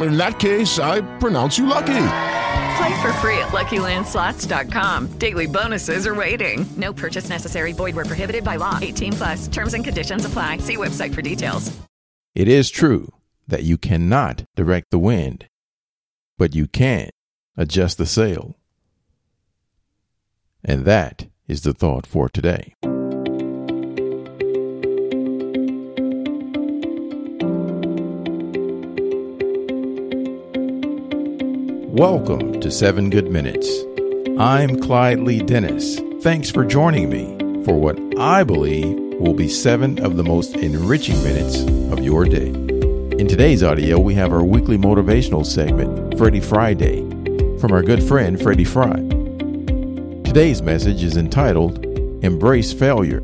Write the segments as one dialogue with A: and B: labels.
A: In that case, I pronounce you lucky.
B: Play for free at LuckyLandSlots.com. Daily bonuses are waiting. No purchase necessary. Void where prohibited by law. 18 plus. Terms and conditions apply. See website for details.
C: It is true that you cannot direct the wind, but you can adjust the sail. And that is the thought for today. Welcome to Seven Good Minutes. I'm Clyde Lee Dennis. Thanks for joining me for what I believe will be seven of the most enriching minutes of your day. In today's audio, we have our weekly motivational segment, Freddie Friday, from our good friend Freddie Fri. Today's message is entitled Embrace Failure.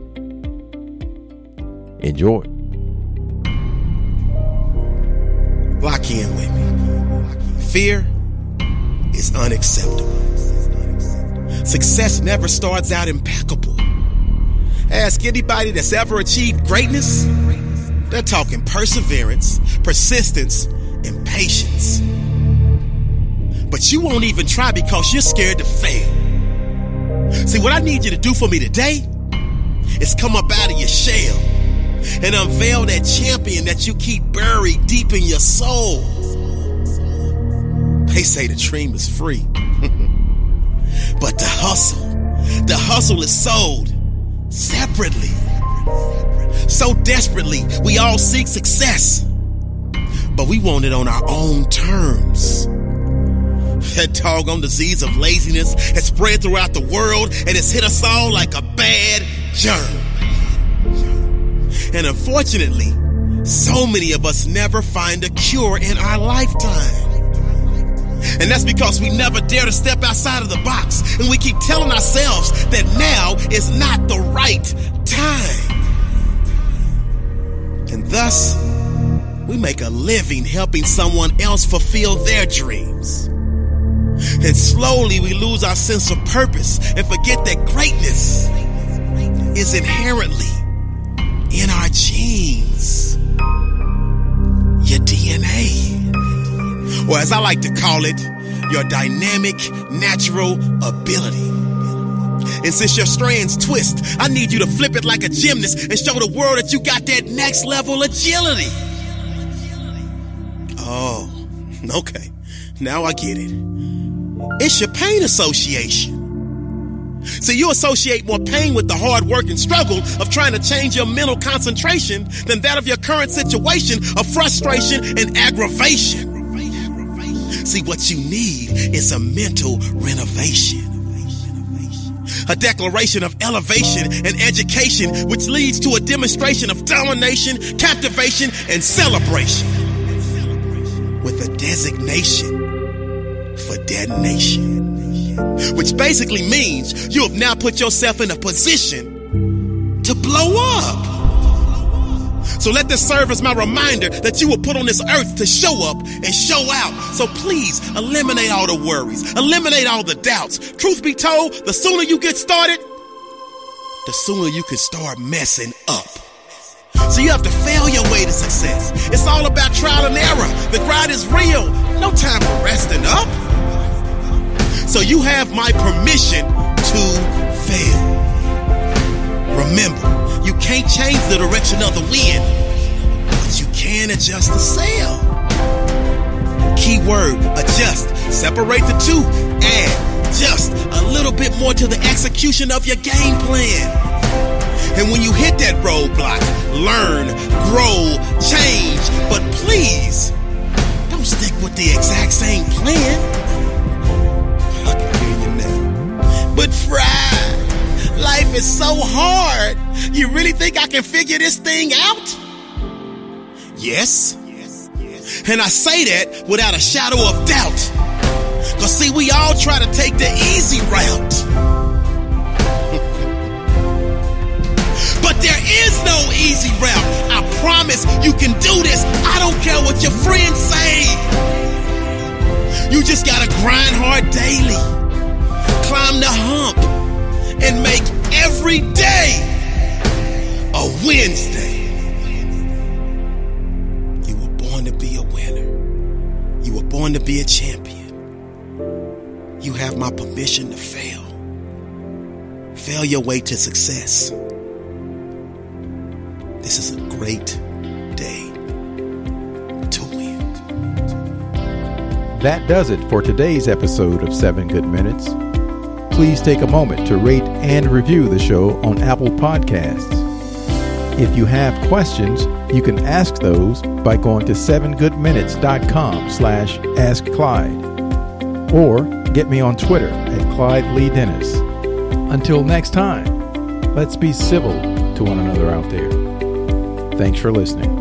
C: Enjoy.
D: Lock in with me. Fear is unacceptable. Success never starts out impeccable. Ask anybody that's ever achieved greatness, they're talking perseverance, persistence, and patience. But you won't even try because you're scared to fail. See, what I need you to do for me today is come up out of your shell and unveil that champion that you keep buried deep in your soul. They say the dream is free. but the hustle, the hustle is sold separately. So desperately, we all seek success. But we want it on our own terms. That doggone disease of laziness has spread throughout the world and has hit us all like a bad germ. And unfortunately, so many of us never find a cure in our lifetime. And that's because we never dare to step outside of the box. And we keep telling ourselves that now is not the right time. And thus, we make a living helping someone else fulfill their dreams. And slowly we lose our sense of purpose and forget that greatness is inherently in our genes, or as I like to call it, your dynamic natural ability. And since your strands twist, I need you to flip it like a gymnast and show the world that you got that next level agility. Oh, okay. Now I get it. It's your pain association. So you associate more pain with the hard work and struggle of trying to change your mental concentration than that of your current situation of frustration and aggravation. See, what you need is a mental renovation. A declaration of elevation and education, which leads to a demonstration of domination, captivation, and celebration. With a designation for detonation. Which basically means you have now put yourself in a position to blow up. So let this serve as my reminder that you were put on this earth to show up and show out. So please eliminate all the worries, eliminate all the doubts. Truth be told, the sooner you get started, the sooner you can start messing up. So you have to fail your way to success. It's all about trial and error. The grind is real. No time for resting up. So you have my permission to fail. Remember, can't change the direction of the wind, but you can adjust the sail. Keyword adjust. Separate the two. Add just a little bit more to the execution of your game plan. And when you hit that roadblock, learn, grow, change. But please, don't stick with the exact same plan. Is so hard. You really think I can figure this thing out? Yes. And I say that without a shadow of doubt. Cause see, we all try to take the easy route. but there is no easy route. I promise you can do this. I don't care what your friends say. You just gotta grind hard daily, climb the hump, and make every day a Wednesday. You were born to be a winner. You were born to be a champion. You have my permission to fail. Fail your way to success. This is a great day to win.
C: That does it for today's episode of 7 Good Minutes. Please take a moment to rate and review the show on Apple Podcasts. If you have questions, you can ask those by going to 7goodminutes.com slash ask Clyde or get me on Twitter at Clyde Lee Dennis. Until next time, let's be civil to one another out there. Thanks for listening.